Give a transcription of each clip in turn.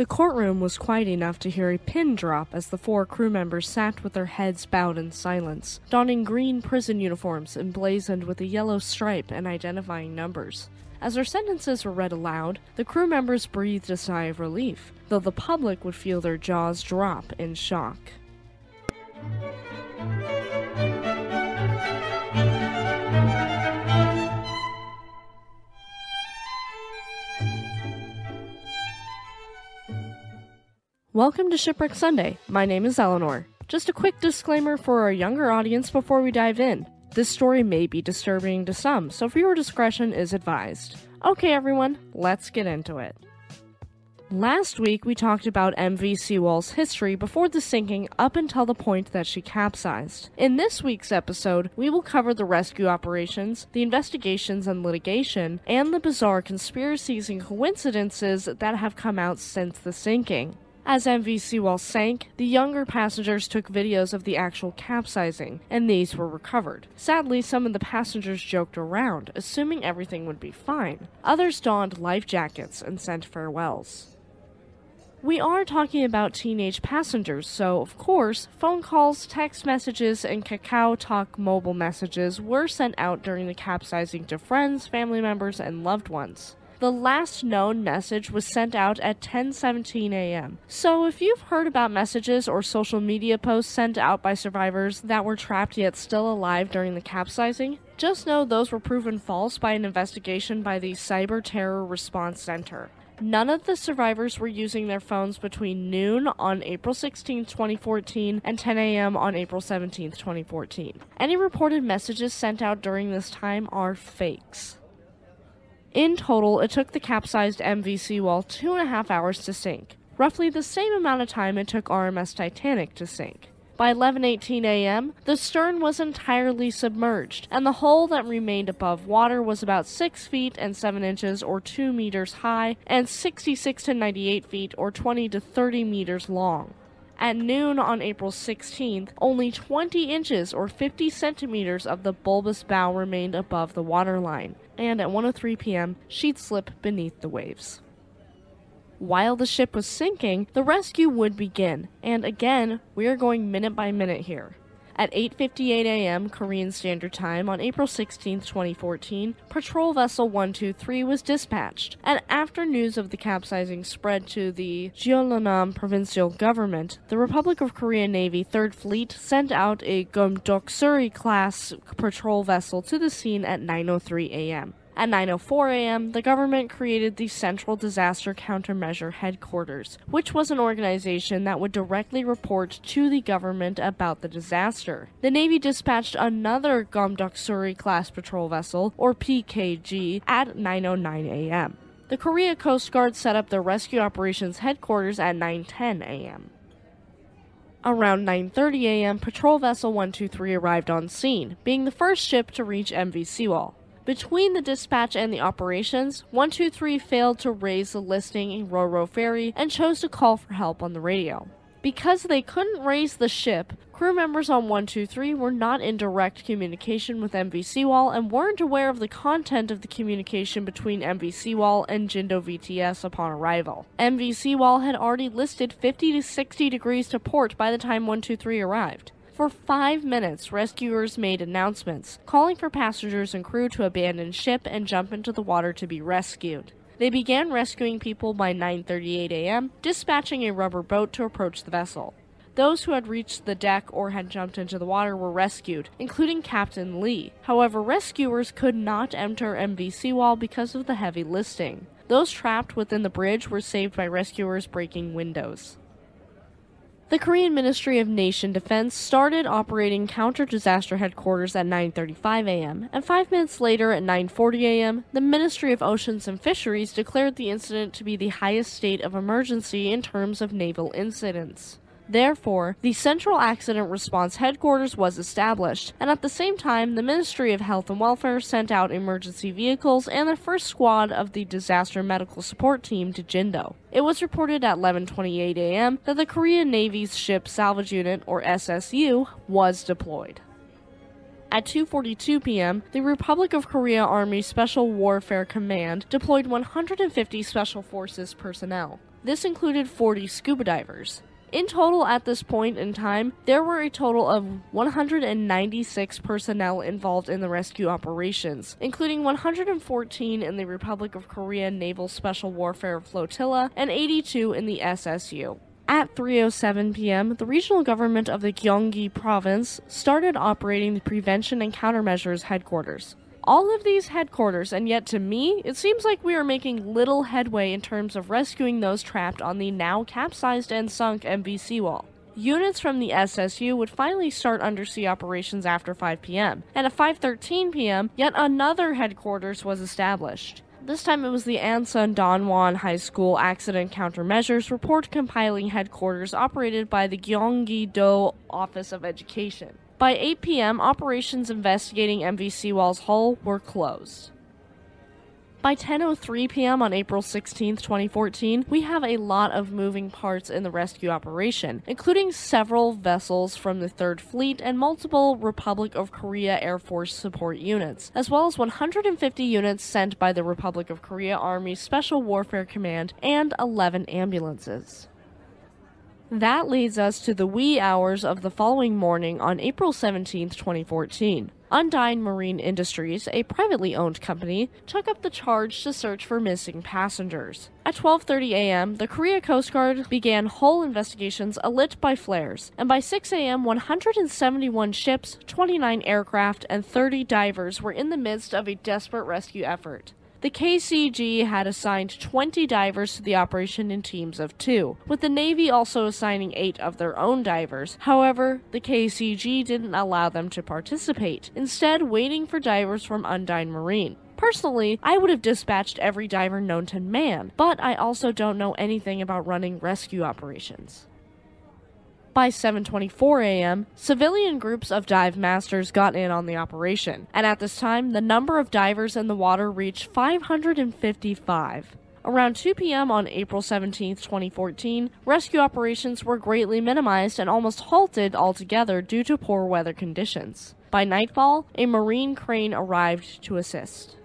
The courtroom was quiet enough to hear a pin drop as the four crew members sat with their heads bowed in silence, donning green prison uniforms emblazoned with a yellow stripe and identifying numbers. As their sentences were read aloud, the crew members breathed a sigh of relief, though the public would feel their jaws drop in shock. Welcome to Shipwreck Sunday. My name is Eleanor. Just a quick disclaimer for our younger audience before we dive in. This story may be disturbing to some, so viewer discretion is advised. Okay, everyone, let's get into it. Last week, we talked about MV Sewol's history before the sinking up until the point that she capsized. In this week's episode, we will cover the rescue operations, the investigations and litigation, and the bizarre conspiracies and coincidences that have come out since the sinking. As MV Sewol sank, the younger passengers took videos of the actual capsizing, and these were recovered. Sadly, some of the passengers joked around, assuming everything would be fine. Others donned life jackets and sent farewells. We are talking about teenage passengers, so of course, phone calls, text messages, and Kakao Talk mobile messages were sent out during the capsizing to friends, family members, and loved ones. The last known message was sent out at 10:17 a.m. So if you've heard about messages or social media posts sent out by survivors that were trapped yet still alive during the capsizing, just know those were proven false by an investigation by the Cyber Terror Response Center. None of the survivors were using their phones between noon on April 16, 2014 and 10 a.m. on April 17, 2014. Any reported messages sent out during this time are fakes. In total, it took the capsized MV Sewol two and a half hours to sink, roughly the same amount of time it took RMS Titanic to sink. By 11:18 a.m., the stern was entirely submerged, and the hull that remained above water was about 6 feet and 7 inches or 2 meters high and 66 to 98 feet or 20 to 30 meters long. At noon on April 16th, only 20 inches or 50 centimeters of the bulbous bow remained above the waterline, and at 1:03 p.m., she'd slip beneath the waves. While the ship was sinking, the rescue would begin, and again, we are going minute by minute here. At 8:58 a.m. Korean Standard Time on April 16, 2014, Patrol Vessel 123 was dispatched, and after news of the capsizing spread to the Jeollanam provincial government, the Republic of Korea Navy 3rd Fleet sent out a Gumdoksuri class patrol vessel to the scene at 9:03 a.m. At 9:04 a.m., the government created the Central Disaster Countermeasure Headquarters, which was an organization that would directly report to the government about the disaster. The Navy dispatched another Gumdoksuri class patrol vessel, or PKG, at 9:09 a.m. The Korea Coast Guard set up their rescue operations headquarters at 9:10 a.m. Around 9:30 a.m., Patrol Vessel 123 arrived on scene, being the first ship to reach MV Sewol. Between the dispatch and the operations, 123 failed to raise the listing in Roro Ferry and chose to call for help on the radio. Because they couldn't raise the ship, crew members on 123 were not in direct communication with MV Sewol and weren't aware of the content of the communication between MV Sewol and Jindo VTS upon arrival. MV Sewol had already listed 50 to 60 degrees to port by the time 123 arrived. For five minutes, rescuers made announcements, calling for passengers and crew to abandon ship and jump into the water to be rescued. They began rescuing people by 9:38 a.m., dispatching a rubber boat to approach the vessel. Those who had reached the deck or had jumped into the water were rescued, including Captain Lee. However, rescuers could not enter MV Sewol because of the heavy listing. Those trapped within the bridge were saved by rescuers breaking windows. The Korean Ministry of Nation Defense started operating counter-disaster headquarters at 9:35 a.m., and 5 minutes later at 9:40 a.m., the Ministry of Oceans and Fisheries declared the incident to be the highest state of emergency in terms of naval incidents. Therefore, the Central Accident Response Headquarters was established, and at the same time, the Ministry of Health and Welfare sent out emergency vehicles and the first squad of the Disaster Medical Support Team to Jindo. It was reported at 11:28 a.m. that the Korean Navy's Ship Salvage Unit, or SSU, was deployed. At 2:42 p.m., the Republic of Korea Army Special Warfare Command deployed 150 Special Forces personnel. This included 40 scuba divers. In total, at this point in time, there were a total of 196 personnel involved in the rescue operations, including 114 in the Republic of Korea Naval Special Warfare Flotilla and 82 in the SSU. At 3:07 p.m., the regional government of the Gyeonggi province started operating the Prevention and Countermeasures headquarters all of these headquarters, and yet to me, it seems like we are making little headway in terms of rescuing those trapped on the now capsized and sunk MV Sewol. Units from the SSU would finally start undersea operations after 5 p.m., and at 5:13 p.m., yet another headquarters was established. This time it was the Ansan Danwon High School Accident Countermeasures Report Compiling Headquarters operated by the Gyeonggi-do Office of Education. By 8 p.m., operations investigating MV Sewol's hull were closed. By 10:03 p.m. on April 16, 2014, we have a lot of moving parts in the rescue operation, including several vessels from the 3rd Fleet and multiple Republic of Korea Air Force support units, as well as 150 units sent by the Republic of Korea Army Special Warfare Command and 11 ambulances. That leads us to the wee hours of the following morning on April 17, 2014. Undine Marine Industries, a privately owned company, took up the charge to search for missing passengers. At 12:30 a.m., the Korea Coast Guard began hull investigations alit by flares, and by 6 a.m., 171 ships, 29 aircraft, and 30 divers were in the midst of a desperate rescue effort. The KCG had assigned 20 divers to the operation in teams of two, with the Navy also assigning eight of their own divers. However, the KCG didn't allow them to participate, instead, waiting for divers from Undine Marine. Personally, I would have dispatched every diver known to man, but I also don't know anything about running rescue operations. By 7:24 a.m., civilian groups of dive masters got in on the operation, and at this time, the number of divers in the water reached 555. Around 2 p.m. on April 17, 2014, rescue operations were greatly minimized and almost halted altogether due to poor weather conditions. By nightfall, a marine crane arrived to assist.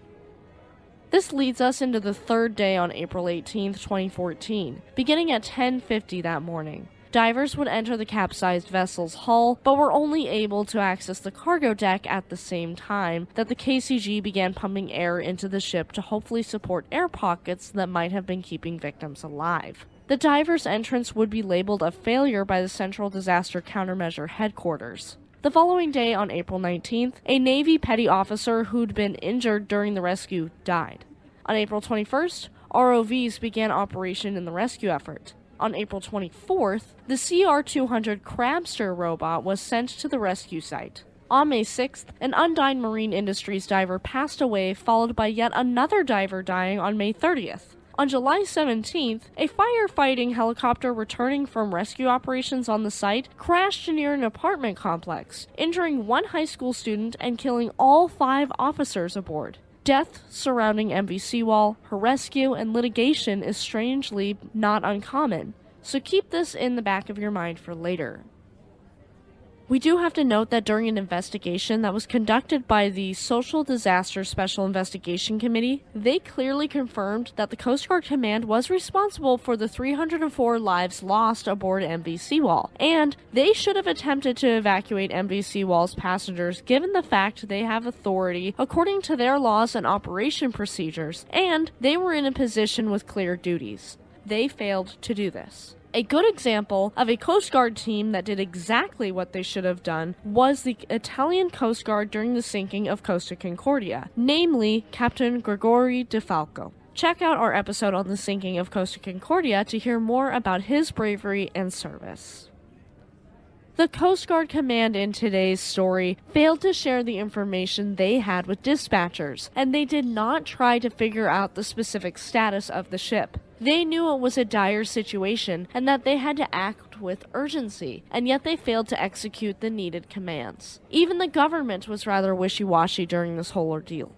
This leads us into the third day on April 18, 2014, beginning at 10:50 that morning. Divers would enter the capsized vessel's hull, but were only able to access the cargo deck at the same time that the KCG began pumping air into the ship to hopefully support air pockets that might have been keeping victims alive. The diver's entrance would be labeled a failure by the Central Disaster Countermeasure Headquarters. The following day, on April 19th, a Navy petty officer who'd been injured during the rescue died. On April 21st, ROVs began operation in the rescue effort. On April 24th, the CR 200 Crabster robot was sent to the rescue site. On May 6th, an Undine Marine Industries diver passed away, followed by yet another diver dying on May 30th. On July 17th, a firefighting helicopter returning from rescue operations on the site crashed near an apartment complex, injuring one high school student and killing all five officers aboard. Death surrounding MV Sewol, her rescue, and litigation is strangely not uncommon, so keep this in the back of your mind for later. We do have to note that during an investigation that was conducted by the Social Disaster Special Investigation Committee, they clearly confirmed that the Coast Guard Command was responsible for the 304 lives lost aboard MV Sewol, and they should have attempted to evacuate MV Sewol's passengers given the fact they have authority according to their laws and operation procedures, and they were in a position with clear duties. They failed to do this. A good example of a Coast Guard team that did exactly what they should have done was the Italian Coast Guard during the sinking of Costa Concordia, namely Captain Gregory De Falco. Check out our episode on the sinking of Costa Concordia to hear more about his bravery and service. The Coast Guard Command in today's story failed to share the information they had with dispatchers, and they did not try to figure out the specific status of the ship. They knew it was a dire situation and that they had to act with urgency, and yet they failed to execute the needed commands. Even the government was rather wishy washy during this whole ordeal.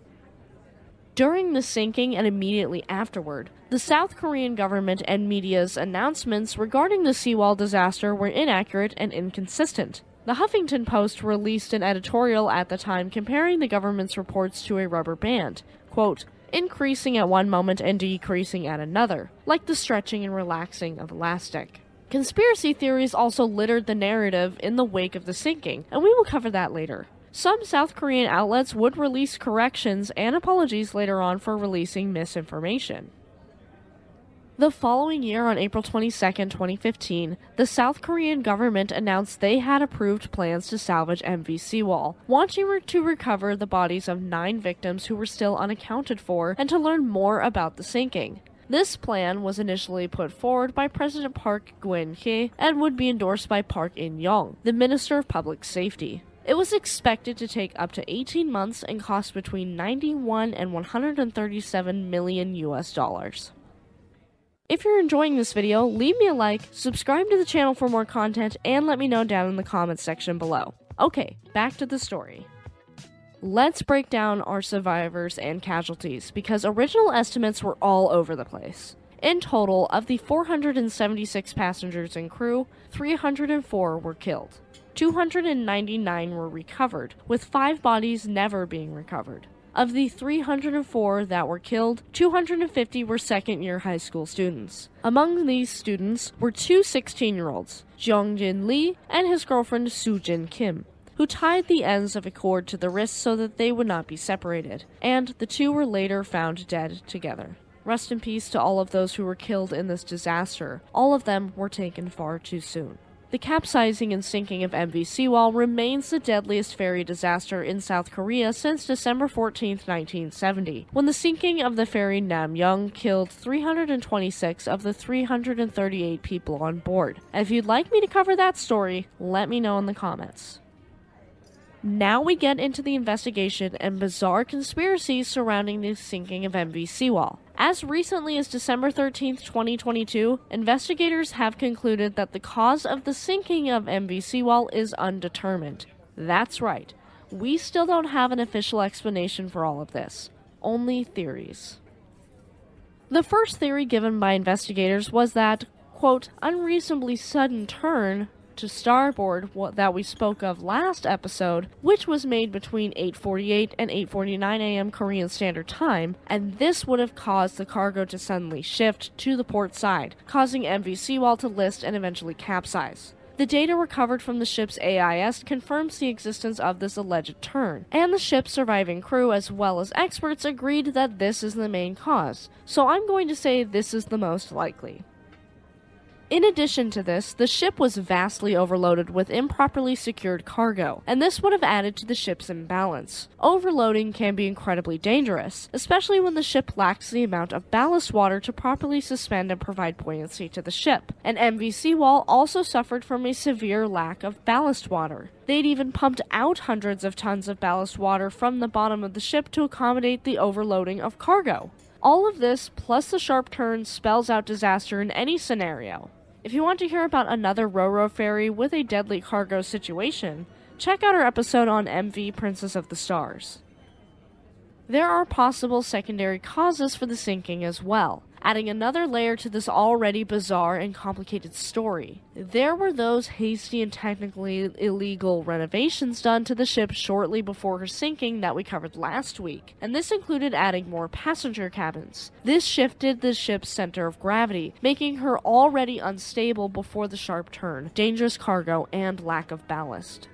During the sinking and immediately afterward, the South Korean government and media's announcements regarding the Sewol disaster were inaccurate and inconsistent. The Huffington Post released an editorial at the time comparing the government's reports to a rubber band. Quote, increasing at one moment and decreasing at another, like the stretching and relaxing of elastic. Conspiracy theories also littered the narrative in the wake of the sinking, and we will cover that later. Some South Korean outlets would release corrections and apologies later on for releasing misinformation. The following year, on April 22, 2015, the South Korean government announced they had approved plans to salvage MV Sewol, wanting to recover the bodies of nine victims who were still unaccounted for and to learn more about the sinking. This plan was initially put forward by President Park Geun-hye and would be endorsed by Park In-young, the Minister of Public Safety. It was expected to take up to 18 months and cost between 91 and 137 million US dollars. If you're enjoying this video, leave me a like, subscribe to the channel for more content, and let me know down in the comments section below. Okay, back to the story. Let's break down our survivors and casualties because original estimates were all over the place. In total, of the 476 passengers and crew, 304 were killed. 299 were recovered, with five bodies never being recovered. Of the 304 that were killed, 250 were second year high school students. Among these students were two 16 year olds, Jeongjin Lee and his girlfriend Soojin Kim, who tied the ends of a cord to the wrists so that they would not be separated, and the two were later found dead together. Rest in peace to all of those who were killed in this disaster. All of them were taken far too soon. The capsizing and sinking of MV Sewol remains the deadliest ferry disaster in South Korea since December 14, 1970, when the sinking of the ferry Namyoung killed 326 of the 338 people on board. If you'd like me to cover that story, let me know in the comments. Now we get into the investigation and bizarre conspiracies surrounding the sinking of MV Sewol. As recently as December 13, 2022, investigators have concluded that the cause of the sinking of MV Sewol is undetermined. That's right. We still don't have an official explanation for all of this, only theories. The first theory given by investigators was that, quote, unreasonably sudden turn to starboard that we spoke of last episode, which was made between 8:48 and 8:49 a.m. Korean Standard Time, and this would have caused the cargo to suddenly shift to the port side, causing MV Sewol to list and eventually capsize. The data recovered from the ship's AIS confirms the existence of this alleged turn, and the ship's surviving crew, as well as experts, agreed that this is the main cause. So I'm going to say this is the most likely. In addition to this, the ship was vastly overloaded with improperly secured cargo, and this would have added to the ship's imbalance. Overloading can be incredibly dangerous, especially when the ship lacks the amount of ballast water to properly suspend and provide buoyancy to the ship. And MV Sewol also suffered from a severe lack of ballast water. They'd even pumped out hundreds of tons of ballast water from the bottom of the ship to accommodate the overloading of cargo. All of this, plus the sharp turn, spells out disaster in any scenario. If you want to hear about another Roro ferry with a deadly cargo situation, check out our episode on MV Princess of the Stars. There are possible secondary causes for the sinking as well adding another layer to this already bizarre and complicated story. There were those hasty and technically illegal renovations done to the ship shortly before her sinking that we covered last week, and this included adding more passenger cabins. This shifted the ship's center of gravity, making her already unstable before the sharp turn, dangerous cargo, and lack of ballast.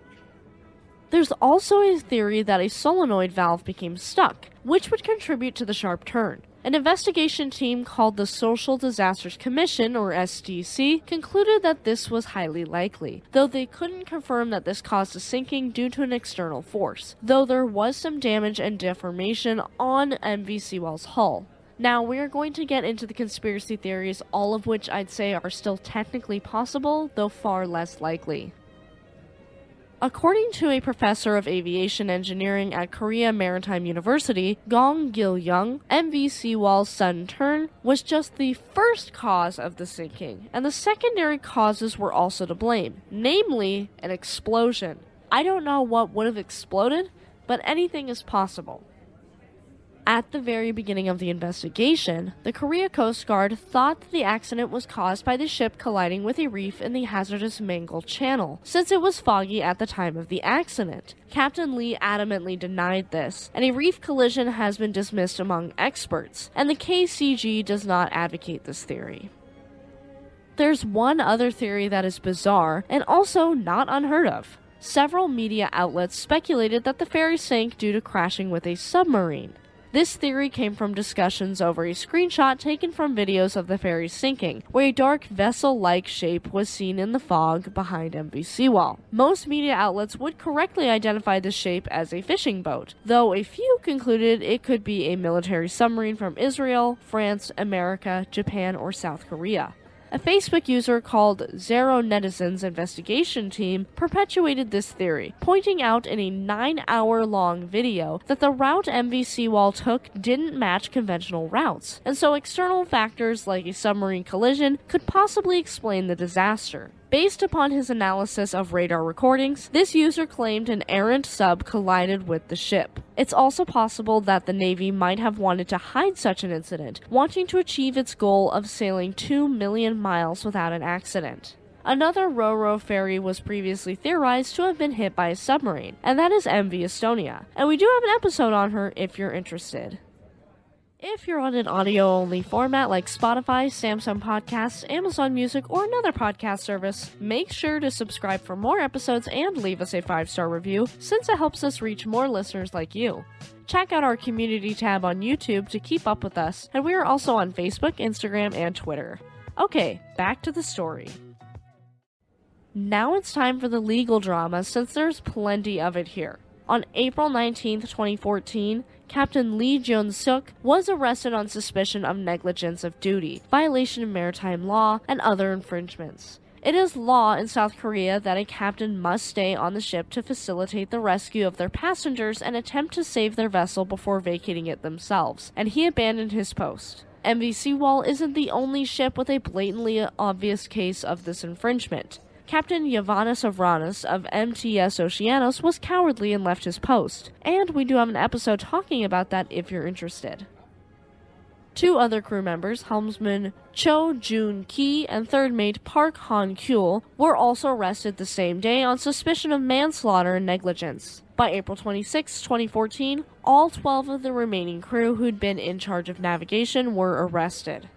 There's also a theory that a solenoid valve became stuck, which would contribute to the sharp turn. An investigation team called the Social Disasters Commission, or SDC, concluded that this was highly likely, though they couldn't confirm that this caused a sinking due to an external force, though there was some damage and deformation on MV Sewol's hull. Now, we are going to get into the conspiracy theories, all of which I'd say are still technically possible, though far less likely. According to a professor of aviation engineering at Korea Maritime University, Gong Gil Young, MV Sewol's sudden turn was just the first cause of the sinking, and the secondary causes were also to blame, namely an explosion. I don't know what would have exploded, but anything is possible. At the very beginning of the investigation, the Korea Coast Guard thought that the accident was caused by the ship colliding with a reef in the hazardous Maenggol Channel, since it was foggy at the time of the accident. Captain Lee adamantly denied this, and a reef collision has been dismissed among experts, and the KCG does not advocate this theory. There's one other theory that is bizarre and also not unheard of. Several media outlets speculated that the ferry sank due to crashing with a submarine. This theory came from discussions over a screenshot taken from videos of the ferry sinking, where a dark vessel like shape was seen in the fog behind MV Sewol. Most media outlets would correctly identify the shape as a fishing boat, though a few concluded it could be a military submarine from Israel, France, America, Japan, or South Korea. A Facebook user called Zero Netizens Investigation Team perpetuated this theory, pointing out in a nine hour long video that the route MV Sewol took didn't match conventional routes, and so external factors like a submarine collision could possibly explain the disaster. Based upon his analysis of radar recordings, this user claimed an errant sub collided with the ship. It's also possible that the Navy might have wanted to hide such an incident, wanting to achieve its goal of sailing 2 million miles without an accident. Another Ro-Ro ferry was previously theorized to have been hit by a submarine, and that is MV Estonia. And we do have an episode on her if you're interested. If you're on an audio only format like Spotify, Samsung Podcasts, Amazon Music, or another podcast service, make sure to subscribe for more episodes and leave us a five star review since it helps us reach more listeners like you. Check out our community tab on YouTube to keep up with us, and we are also on Facebook, Instagram, and Twitter. Okay, back to the story. Now it's time for the legal drama since there's plenty of it here. On April 19, 2014, Captain Lee Jun Suk was arrested on suspicion of negligence of duty, violation of maritime law, and other infringements. It is law in South Korea that a captain must stay on the ship to facilitate the rescue of their passengers and attempt to save their vessel before vacating it themselves, and he abandoned his post. MV Sewol isn't the only ship with a blatantly obvious case of this infringement. Captain Yiannis Avranis of MTS Oceanos was cowardly and left his post, and we do have an episode talking about that if you're interested. Two other crew members, helmsman Cho Jun Ki and third mate Park Han Kyul, were also arrested the same day on suspicion of manslaughter and negligence. By April 26, 2014, all 12 of the remaining crew who'd been in charge of navigation were arrested.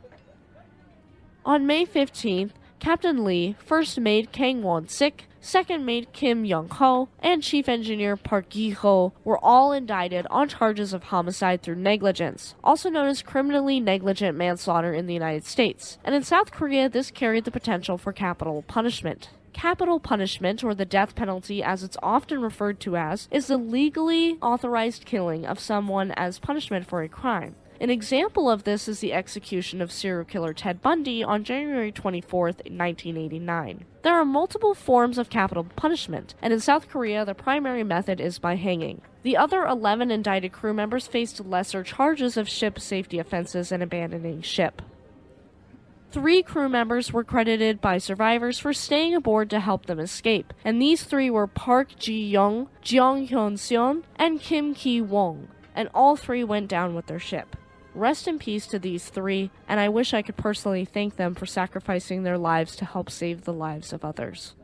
On May 15th, Captain Lee, First Mate Kang Won Sik, Second Mate Kim Young Ho, and Chief Engineer Park Gi Ho were all indicted on charges of homicide through negligence, also known as criminally negligent manslaughter in the United States. And in South Korea, this carried the potential for capital punishment. Capital punishment, or the death penalty as it's often referred to as, is the legally authorized killing of someone as punishment for a crime. An example of this is the execution of serial killer Ted Bundy on January 24, 1989. There are multiple forms of capital punishment, and in South Korea, the primary method is by hanging. The other 11 indicted crew members faced lesser charges of ship safety offenses and abandoning ship. Three crew members were credited by survivors for staying aboard to help them escape, and these three were Park Ji Young, Jeong Hyun Seon, and Kim Ki Wong, and all three went down with their ship. Rest in peace to these three, and I wish I could personally thank them for sacrificing their lives to help save the lives of others.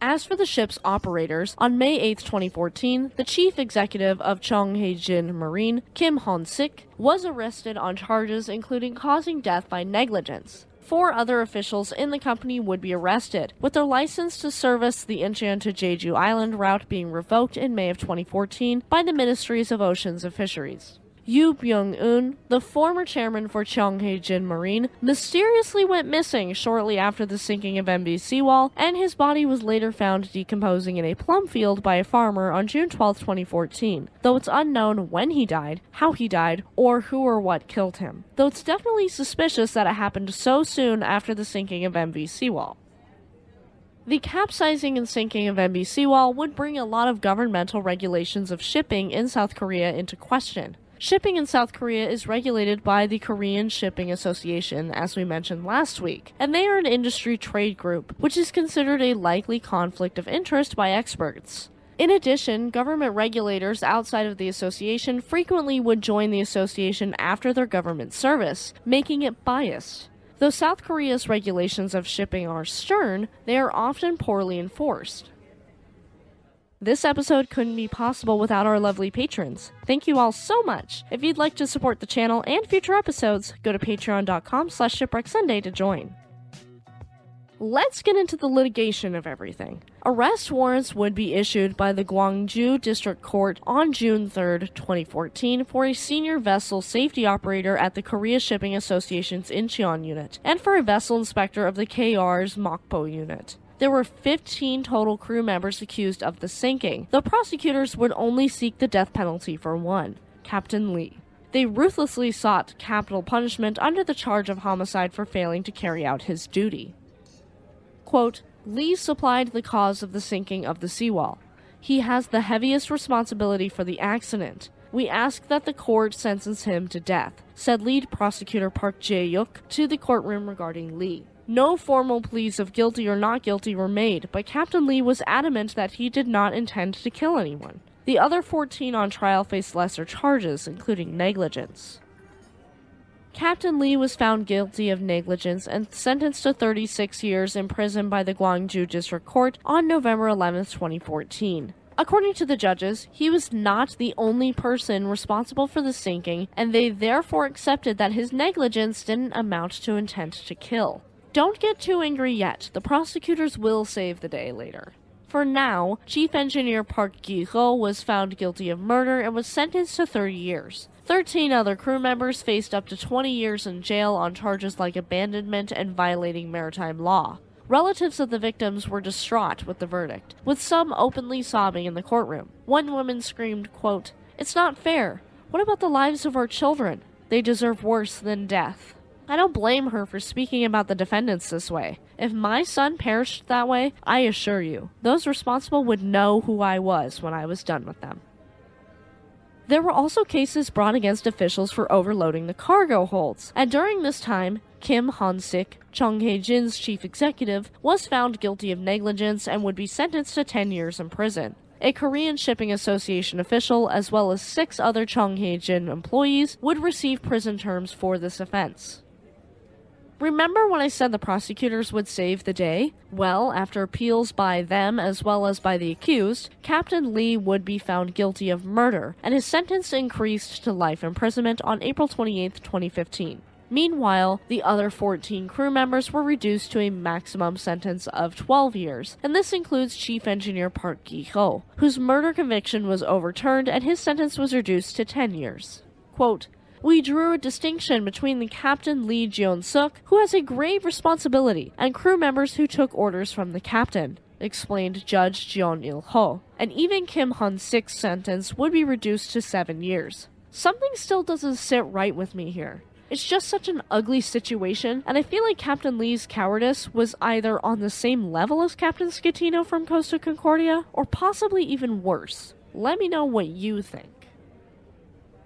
As for the ship's operators, on May 8, 2014, the chief executive of Chonghae-jin Marine, Kim Hon-sik, was arrested on charges including causing death by negligence. Four other officials in the company would be arrested, with their license to service the Incheon to Jeju Island route being revoked in May of 2014 by the Ministries of Oceans and Fisheries. Yu Byung-un, the former chairman for Chonghae-jin Marine, mysteriously went missing shortly after the sinking of MV Sewol, and his body was later found decomposing in a plum field by a farmer on June 12, 2014, though it's unknown when he died, how he died, or who or what killed him. Though it's definitely suspicious that it happened so soon after the sinking of MV Sewol. The capsizing and sinking of MV Sewol would bring a lot of governmental regulations of shipping in South Korea into question. Shipping in South Korea is regulated by the Korean Shipping Association, as we mentioned last week, and they are an industry trade group, which is considered a likely conflict of interest by experts. In addition, government regulators outside of the association frequently would join the association after their government service, making it biased. Though South Korea's regulations of shipping are stern, they are often poorly enforced. This episode couldn't be possible without our lovely patrons. Thank you all so much. If you'd like to support the channel and future episodes, go to patreon.com slash shipwrecksunday to join. Let's get into the litigation of everything. Arrest warrants would be issued by the Gwangju District Court on June 3, 2014, for a senior vessel safety operator at the Korea Shipping Association's Incheon unit, and for a vessel inspector of the KR's Mokpo unit. There were 15 total crew members accused of the sinking, though prosecutors would only seek the death penalty for one, Captain Lee. They ruthlessly sought capital punishment under the charge of homicide for failing to carry out his duty. Quote, Lee supplied the cause of the sinking of the Sewol. He has the heaviest responsibility for the accident. We ask that the court sentence him to death, said lead prosecutor Park Jae-yuk to the courtroom regarding Lee. No formal pleas of guilty or not guilty were made, but Captain Lee was adamant that he did not intend to kill anyone. The other 14 on trial faced lesser charges, including negligence. Captain Lee was found guilty of negligence and sentenced to 36 years in prison by the Gwangju District Court on November 11, 2014. According to the judges, he was not the only person responsible for the sinking, and they therefore accepted that his negligence didn't amount to intent to kill. Don't get too angry yet. The prosecutors will save the day later. For now, Chief Engineer Park Gi-ho was found guilty of murder and was sentenced to 30 years. 13 other crew members faced up to 20 years in jail on charges like abandonment and violating maritime law. Relatives of the victims were distraught with the verdict, with some openly sobbing in the courtroom. One woman screamed, quote, It's not fair. What about the lives of our children? They deserve worse than death. I don't blame her for speaking about the defendants this way. If my son perished that way, I assure you, those responsible would know who I was when I was done with them. There were also cases brought against officials for overloading the cargo holds, and during this time, Kim Han-sik, Chung Hae-jin's chief executive, was found guilty of negligence and would be sentenced to 10 years in prison. A Korean Shipping Association official, as well as six other Chung Hae-jin employees, would receive prison terms for this offense. Remember when I said the prosecutors would save the day? Well, after appeals by them as well as by the accused, Captain Lee would be found guilty of murder, and his sentence increased to life imprisonment on April 28, 2015. Meanwhile, the other 14 crew members were reduced to a maximum sentence of 12 years, and this includes Chief Engineer Park Gi-ho, whose murder conviction was overturned and his sentence was reduced to 10 years. Quote, we drew a distinction between the captain Lee Jeon Suk, who has a grave responsibility, and crew members who took orders from the captain, explained Judge Jeon Il Ho. And even Kim Han Sik's sentence would be reduced to seven years. Something still doesn't sit right with me here. It's just such an ugly situation, and I feel like Captain Lee's cowardice was either on the same level as Captain Schettino from Costa Concordia, or possibly even worse. Let me know what you think.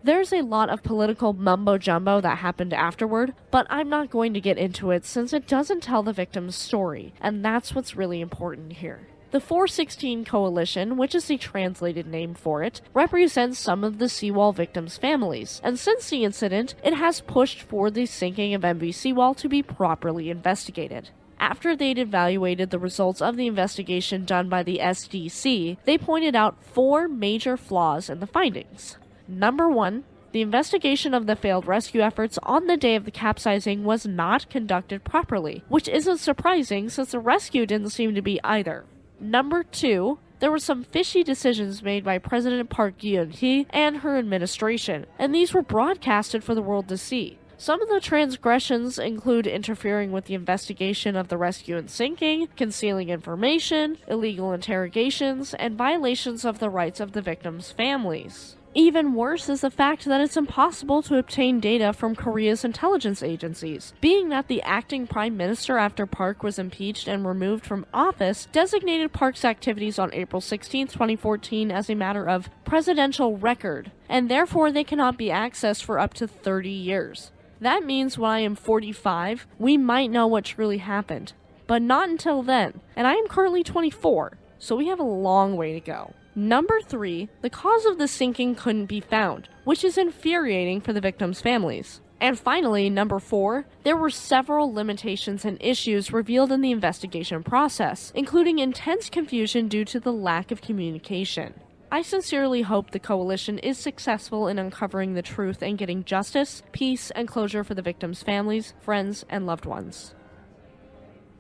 There's a lot of political mumbo jumbo that happened afterward, but I'm not going to get into it since it doesn't tell the victim's story, and that's what's really important here. The 416 Coalition, which is the translated name for it, represents some of the Sewol victims' families, and since the incident, it has pushed for the sinking of MV Sewol to be properly investigated. After they'd evaluated the results of the investigation done by the SDC, they pointed out four major flaws in the findings. Number one, the investigation of the failed rescue efforts on the day of the capsizing was not conducted properly, which isn't surprising since the rescue didn't seem to be either. Number two, there were some fishy decisions made by President Park Geun-hye and her administration, and these were broadcasted for the world to see. Some of the transgressions include interfering with the investigation of the rescue and sinking, concealing information, illegal interrogations, and violations of the rights of the victims' families. Even worse is the fact that it's impossible to obtain data from Korea's intelligence agencies, being that the acting prime minister after Park was impeached and removed from office designated Park's activities on April 16, 2014 as a matter of presidential record, and therefore they cannot be accessed for up to 30 years. That means when I am 45, we might know what truly happened, but not until then, and I am currently 24, so we have a long way to go. Number three, the cause of the sinking couldn't be found, which is infuriating for the victims' families. And finally, number four, there were several limitations and issues revealed in the investigation process, including intense confusion due to the lack of communication. I sincerely hope the coalition is successful in uncovering the truth and getting justice, peace, and closure for the victims' families, friends, and loved ones.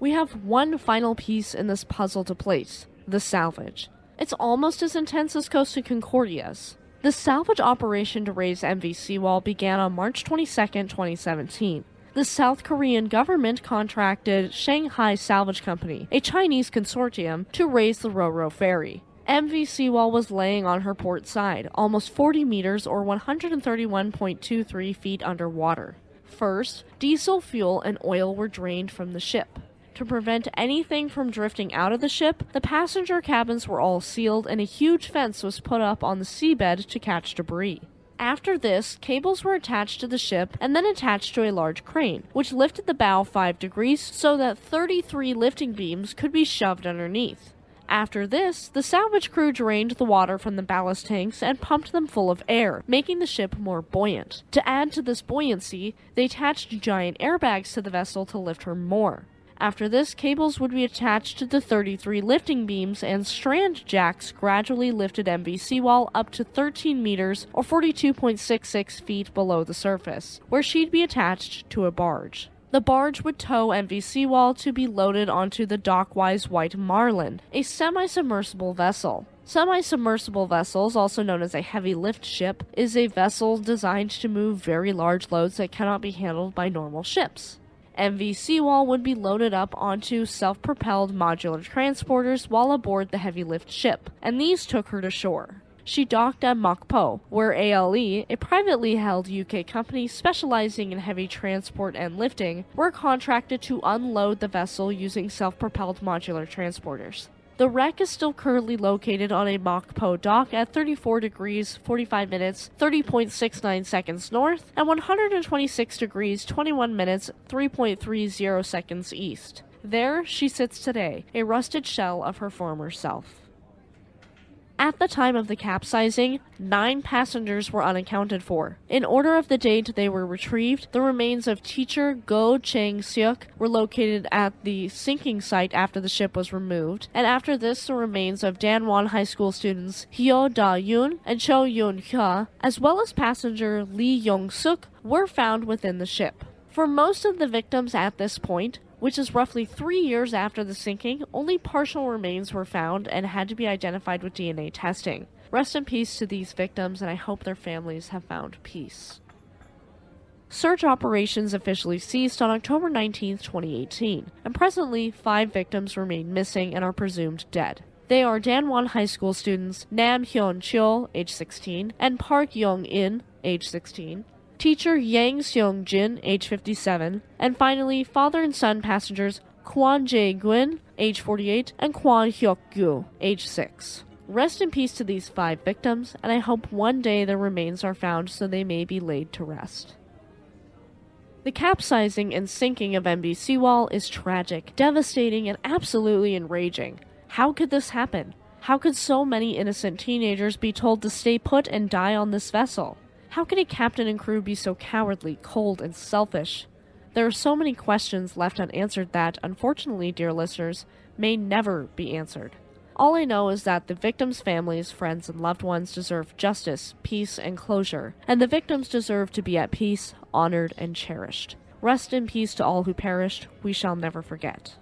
We have one final piece in this puzzle to place the salvage. It's almost as intense as Costa Concordia's. The salvage operation to raise MV Sewol began on March 22, 2017. The South Korean government contracted Shanghai Salvage Company, a Chinese consortium, to raise the Ro-Ro ferry. MV Sewol was laying on her port side, almost 40 meters or 131.23 feet underwater. First, diesel fuel and oil were drained from the ship. To prevent anything from drifting out of the ship, the passenger cabins were all sealed and a huge fence was put up on the seabed to catch debris. After this, cables were attached to the ship and then attached to a large crane, which lifted the bow 5 degrees so that 33 lifting beams could be shoved underneath. After this, the salvage crew drained the water from the ballast tanks and pumped them full of air, making the ship more buoyant. To add to this buoyancy, they attached giant airbags to the vessel to lift her more. After this, cables would be attached to the 33 lifting beams, and strand jacks gradually lifted MV Sewol up to 13 meters or 42.66 feet below the surface, where she'd be attached to a barge. The barge would tow MV Sewol to be loaded onto the Dockwise White Marlin, a semi submersible vessel. Semi submersible vessels, also known as a heavy lift ship, is a vessel designed to move very large loads that cannot be handled by normal ships. MV Sewol would be loaded up onto self propelled modular transporters while aboard the heavy lift ship, and these took her to shore. She docked at Mokpo, where ALE, a privately held UK company specializing in heavy transport and lifting, were contracted to unload the vessel using self propelled modular transporters. The wreck is still currently located on a Mokpo dock at 34 degrees 45 minutes 30.69 seconds north and 126 degrees 21 minutes 3.30 seconds east. There she sits today, a rusted shell of her former self. At the time of the capsizing, nine passengers were unaccounted for. In order of the date they were retrieved, the remains of teacher Go Chang Seok were located at the sinking site after the ship was removed, and after this, the remains of Danwon High School students Hyo Da Yoon and Cho Yoon Hwa, as well as passenger Lee Yong Suk, were found within the ship. For most of the victims at this point, which is roughly three years after the sinking, only partial remains were found and had to be identified with DNA testing. Rest in peace to these victims, and I hope their families have found peace. Search operations officially ceased on October 19, 2018, and presently five victims remain missing and are presumed dead. They are Danwon High School students Nam Hyun Chul, age 16, and Park Young In, age 16, teacher Yang Seong Jin, age 57, and finally father and son passengers Kwon Jae Gwyn, age 48, and Kwon Hyuk Gyu, age 6. Rest in peace to these five victims, and I hope one day their remains are found so they may be laid to rest. The capsizing and sinking of MV Sewol is tragic, devastating, and absolutely enraging. How could this happen? How could so many innocent teenagers be told to stay put and die on this vessel? How can a captain and crew be so cowardly, cold, and selfish? There are so many questions left unanswered that, unfortunately, dear listeners, may never be answered. All I know is that the victims' families, friends, and loved ones deserve justice, peace, and closure, and the victims deserve to be at peace, honored, and cherished. Rest in peace to all who perished, we shall never forget.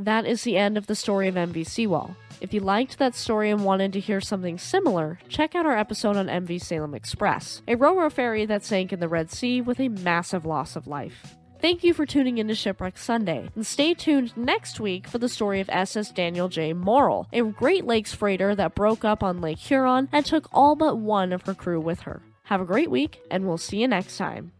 That is the end of the story of MV Sewol. If you liked that story and wanted to hear something similar, check out our episode on MV Salem Express, a Ro-Ro ferry that sank in the Red Sea with a massive loss of life. Thank you for tuning in to Shipwreck Sunday, and stay tuned next week for the story of SS Daniel J. Morrill, a Great Lakes freighter that broke up on Lake Huron and took all but one of her crew with her. Have a great week, and we'll see you next time.